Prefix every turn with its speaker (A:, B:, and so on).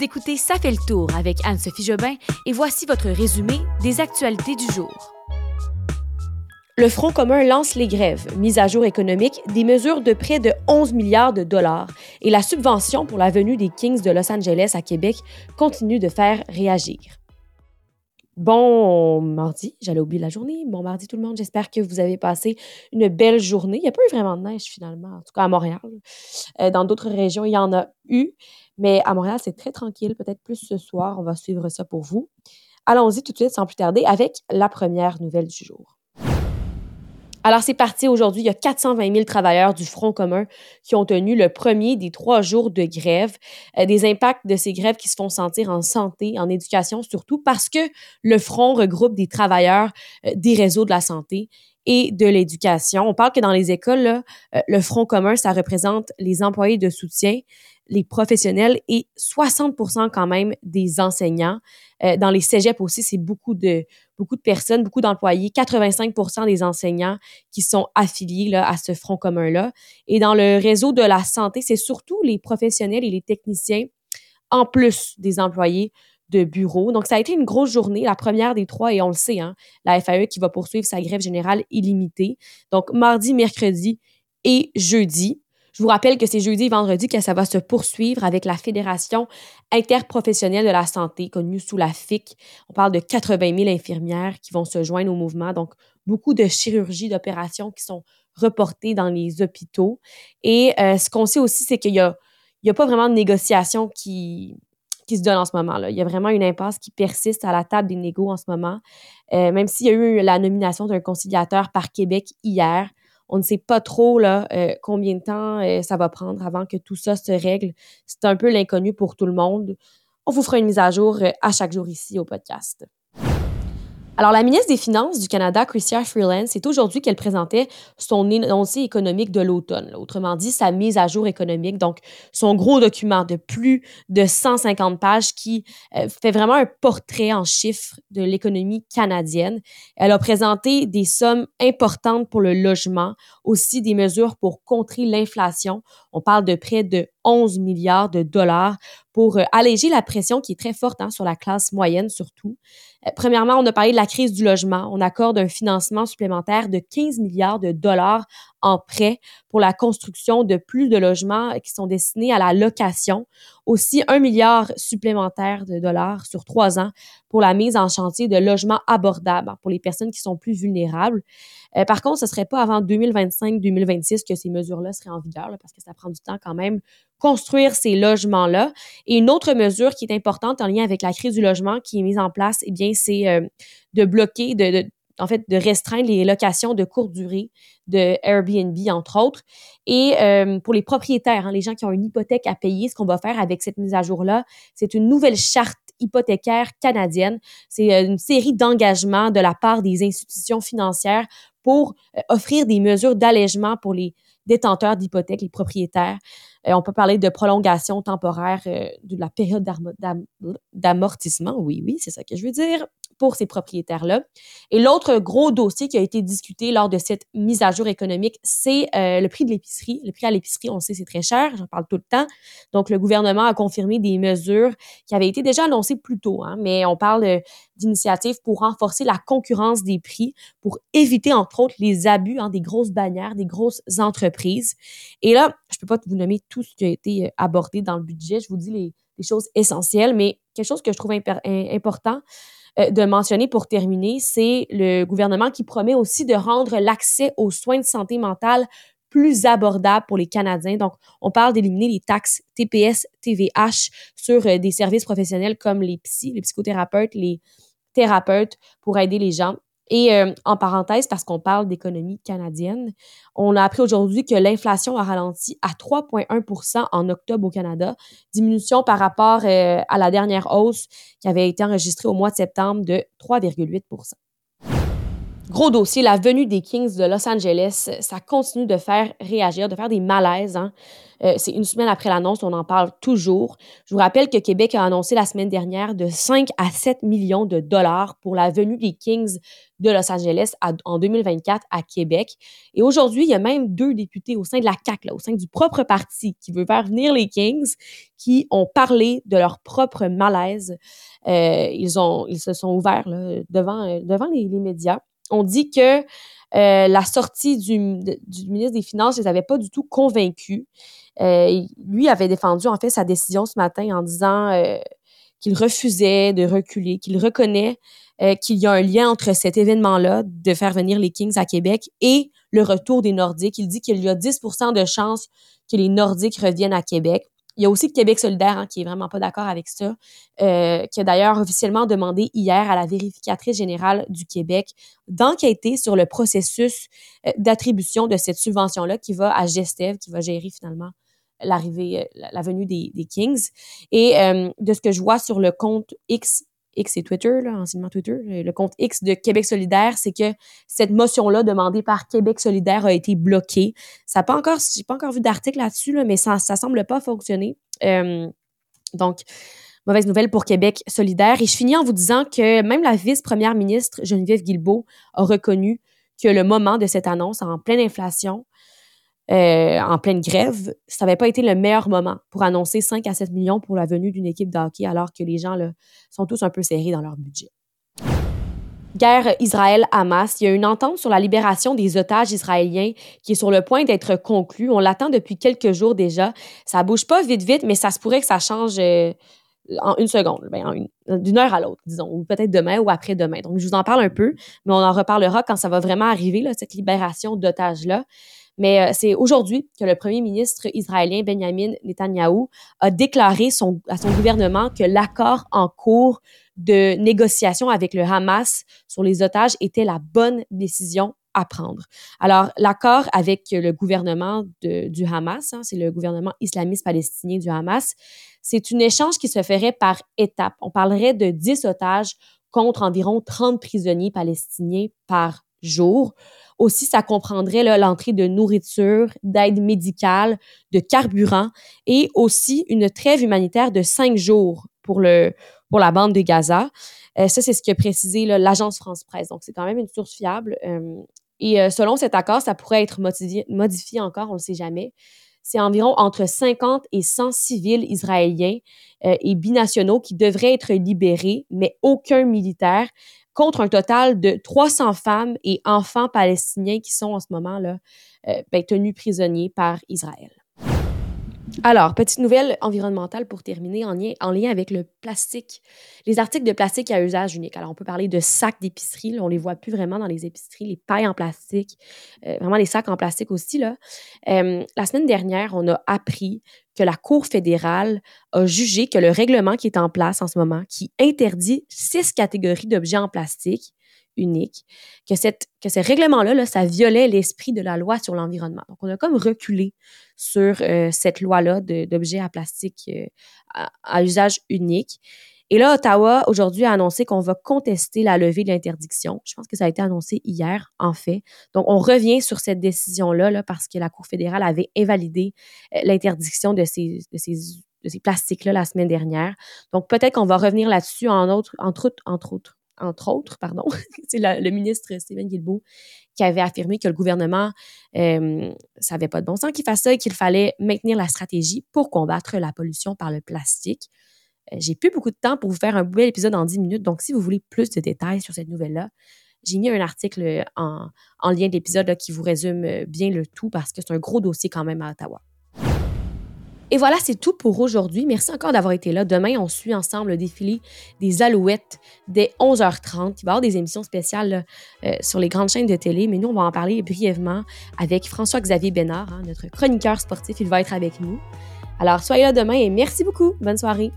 A: Vous écoutez Ça fait le tour avec Anne-Sophie Jobin et voici votre résumé des actualités du jour. Le Front commun lance les grèves, mise à jour économique, des mesures de près de 11 milliards de dollars et la subvention pour la venue des Kings de Los Angeles à Québec continue de faire réagir. Bon mardi, j'allais oublier la journée. Bon mardi tout le monde, j'espère que vous avez passé une belle journée. Il n'y a pas eu vraiment de neige finalement, en tout cas à Montréal. Euh, dans d'autres régions, il y en a eu, mais à Montréal, c'est très tranquille, peut-être plus ce soir. On va suivre ça pour vous. Allons-y tout de suite, sans plus tarder, avec la première nouvelle du jour. Alors, c'est parti aujourd'hui. Il y a 420 000 travailleurs du Front commun qui ont tenu le premier des trois jours de grève. Euh, des impacts de ces grèves qui se font sentir en santé, en éducation surtout, parce que le Front regroupe des travailleurs euh, des réseaux de la santé et de l'éducation. On parle que dans les écoles, là, euh, le Front commun, ça représente les employés de soutien, les professionnels et 60% quand même des enseignants. Dans les cégeps aussi, c'est beaucoup de, beaucoup de personnes, beaucoup d'employés, 85% des enseignants qui sont affiliés à ce front commun-là. Et dans le réseau de la santé, c'est surtout les professionnels et les techniciens, en plus des employés de bureau. Donc, ça a été une grosse journée, la première des trois, et on le sait, hein, la FAE qui va poursuivre sa grève générale illimitée. Donc, mardi, mercredi et jeudi. Je vous rappelle que c'est jeudi et vendredi que ça va se poursuivre avec la Fédération interprofessionnelle de la santé, connue sous la FIC. On parle de 80 000 infirmières qui vont se joindre au mouvement. Donc, beaucoup de chirurgies, d'opérations qui sont reportées dans les hôpitaux. Et euh, ce qu'on sait aussi, c'est qu'il n'y a, a pas vraiment de négociation qui, qui se donne en ce moment. Là. Il y a vraiment une impasse qui persiste à la table des négos en ce moment. Euh, même s'il y a eu la nomination d'un conciliateur par Québec hier, on ne sait pas trop là, euh, combien de temps euh, ça va prendre avant que tout ça se règle. C'est un peu l'inconnu pour tout le monde. On vous fera une mise à jour euh, à chaque jour ici au podcast. Alors, la ministre des Finances du Canada, Chrystia Freeland, c'est aujourd'hui qu'elle présentait son énoncé économique de l'automne. Autrement dit, sa mise à jour économique, donc son gros document de plus de 150 pages qui euh, fait vraiment un portrait en chiffres de l'économie canadienne. Elle a présenté des sommes importantes pour le logement, aussi des mesures pour contrer l'inflation. On parle de près de 11 milliards de dollars pour euh, alléger la pression qui est très forte hein, sur la classe moyenne surtout. Euh, premièrement, on a parlé de la crise du logement. On accorde un financement supplémentaire de 15 milliards de dollars en prêt pour la construction de plus de logements qui sont destinés à la location. Aussi, un milliard supplémentaire de dollars sur trois ans pour la mise en chantier de logements abordables pour les personnes qui sont plus vulnérables. Euh, par contre, ce serait pas avant 2025-2026 que ces mesures-là seraient en vigueur, parce que ça prend du temps quand même construire ces logements-là. Et une autre mesure qui est importante en lien avec la crise du logement qui est mise en place, eh bien, c'est euh, de bloquer, de, en fait, de restreindre les locations de courte durée de Airbnb, entre autres. Et euh, pour les propriétaires, hein, les gens qui ont une hypothèque à payer, ce qu'on va faire avec cette mise à jour-là, c'est une nouvelle charte hypothécaire canadienne. C'est euh, une série d'engagements de la part des institutions financières pour euh, offrir des mesures d'allègement pour les détenteurs d'hypothèques, les propriétaires. on peut parler de prolongation temporaire de la période d'amortissement. Oui, oui, c'est ça que je veux dire pour ces propriétaires-là. Et l'autre gros dossier qui a été discuté lors de cette mise à jour économique, c'est euh, le prix de l'épicerie. Le prix à l'épicerie, on le sait, c'est très cher, j'en parle tout le temps. Donc, le gouvernement a confirmé des mesures qui avaient été déjà annoncées plus tôt, hein, mais on parle euh, d'initiatives pour renforcer la concurrence des prix, pour éviter, entre autres, les abus hein, des grosses bannières, des grosses entreprises. Et là, je peux pas vous nommer tout ce qui a été euh, abordé dans le budget, je vous dis les, choses essentielles, mais quelque chose que je trouve important, de mentionner pour terminer, c'est le gouvernement qui promet aussi de rendre l'accès aux soins de santé mentale plus abordable pour les Canadiens. Donc, on parle d'éliminer les taxes TPS, TVH sur euh, des services professionnels comme les psy, les psychothérapeutes, les thérapeutes pour aider les gens et euh, en parenthèse, parce qu'on parle d'économie canadienne, on a appris aujourd'hui que l'inflation a ralenti à 3,1% en octobre au Canada, diminution par rapport euh, à la dernière hausse qui avait été enregistrée au mois de septembre de 3,8 Gros dossier, la venue des Kings de Los Angeles, ça continue de faire réagir, de faire des malaises. Hein. Euh, c'est une semaine après l'annonce, on en parle toujours. Je vous rappelle que Québec a annoncé la semaine dernière de 5 à 7 millions de dollars pour la venue des Kings de Los Angeles en 2024 à Québec. Et aujourd'hui, il y a même deux députés au sein de la CAQ, là, au sein du propre parti, qui veut faire venir les Kings, qui ont parlé de leur propre malaise. Euh, ils, ont, ils se sont ouverts là, devant, euh, devant les médias on dit que euh, la sortie du, ministre des Finances ne les avait pas du tout convaincus. Euh, lui avait défendu en fait sa décision ce matin en disant euh, qu'il refusait de reculer, qu'il reconnaît qu'il y a un lien entre cet événement-là de faire venir les Kings à Québec et le retour des Nordiques. Il dit qu'il y a 10% de chances que les Nordiques reviennent à Québec. Il y a aussi Québec solidaire hein, qui est vraiment pas d'accord avec ça, euh, qui a d'ailleurs officiellement demandé hier à la vérificatrice générale du Québec d'enquêter sur le processus euh, d'attribution de cette subvention-là qui va à Gestev, qui va gérer finalement l'arrivée, euh, la venue des, Kings. Et de ce que je vois sur le compte X X et Twitter, là, Twitter, le compte X de Québec solidaire, c'est que cette motion-là demandée par Québec solidaire a été bloquée. Ça n'a pas encore, j'ai pas encore vu d'article là-dessus, là, mais ça, ça semble pas fonctionner. Euh, donc, mauvaise nouvelle pour Québec solidaire. Et je finis en vous disant que même la vice-première ministre Geneviève Guilbeault a reconnu que le moment de cette annonce en pleine inflation euh, en pleine grève, ça n'avait pas été le meilleur moment pour annoncer 5 à 7 millions pour la venue d'une équipe de hockey alors que les gens là, sont tous un peu serrés dans leur budget. Guerre Israël-Hamas, il y a une entente sur la libération des otages israéliens qui est sur le point d'être conclue. On l'attend depuis quelques jours déjà. Ça bouge pas vite, vite, mais ça se pourrait que ça change euh, en une seconde, ben, d'une heure à l'autre, disons, ou peut-être demain ou après-demain. Donc, je vous en parle un peu, mais on en reparlera quand ça va vraiment arriver, là, cette libération d'otages-là. Mais euh, c'est aujourd'hui que le premier ministre israélien Benjamin Netanyahu a déclaré son, à son gouvernement que l'accord en cours de négociation avec le Hamas sur les otages était la bonne décision à prendre. Alors, l'accord avec le gouvernement de, du Hamas, hein, c'est le gouvernement islamiste palestinien du Hamas, c'est un échange qui se ferait par étapes. On parlerait de 10 otages contre environ 30 prisonniers palestiniens par jour. Aussi, ça comprendrait l'entrée de nourriture, d'aide médicale, de carburant et aussi une trêve humanitaire de cinq jours pour, le, pour la bande de Gaza. Euh, ça, c'est ce que précisé l'agence France-Presse. Donc, c'est quand même une source fiable. Euh, et euh, selon cet accord, ça pourrait être modifié, modifié encore, on ne le sait jamais. C'est environ entre 50 et 100 civils israéliens et binationaux qui devraient être libérés, mais aucun militaire contre un total de 300 femmes et enfants palestiniens qui sont en ce moment-là euh, ben, tenus prisonniers par Israël. Alors, petite nouvelle environnementale pour terminer en lien, en lien avec le plastique. Les articles de plastique à usage unique. Alors, on peut parler de sacs d'épicerie. On les voit plus vraiment dans les épiceries, les pailles en plastique, euh, vraiment les sacs en plastique aussi. Là. Euh, la semaine dernière, on a appris que la Cour fédérale a jugé que le règlement qui est en place en ce moment, qui interdit six catégories d'objets en plastique, unique, que, cette, que ce règlement-là, là, ça violait l'esprit de la loi sur l'environnement. Donc, on a comme reculé sur euh, cette loi-là d'objets à plastique euh, à, usage unique. Et là, Ottawa, aujourd'hui, a annoncé qu'on va contester la levée de l'interdiction. Je pense que ça a été annoncé hier, en fait. Donc, on revient sur cette décision-là là, parce que la Cour fédérale avait invalidé euh, l'interdiction de ces, plastiques-là la semaine dernière. Donc, peut-être qu'on va revenir là-dessus, entre autres, entre autres, pardon, c'est le ministre Stephen Guilbeault qui avait affirmé que le gouvernement euh, ça n'avait pas de bon sens qu'il fasse ça et qu'il fallait maintenir la stratégie pour combattre la pollution par le plastique. Euh, j'ai plus beaucoup de temps pour vous faire un bel épisode en 10 minutes, donc si vous voulez plus de détails sur cette nouvelle-là, j'ai mis un article en, en lien de l'épisode qui vous résume bien le tout parce que c'est un gros dossier quand même à Ottawa. Et voilà, c'est tout pour aujourd'hui. Merci encore d'avoir été là. Demain, on suit ensemble le défilé des Alouettes dès 11h30. Il va y avoir des émissions spéciales euh, sur les grandes chaînes de télé, mais nous, on va en parler brièvement avec François-Xavier Bénard, hein, notre chroniqueur sportif. Il va être avec nous. Alors, soyez là demain et merci beaucoup. Bonne soirée.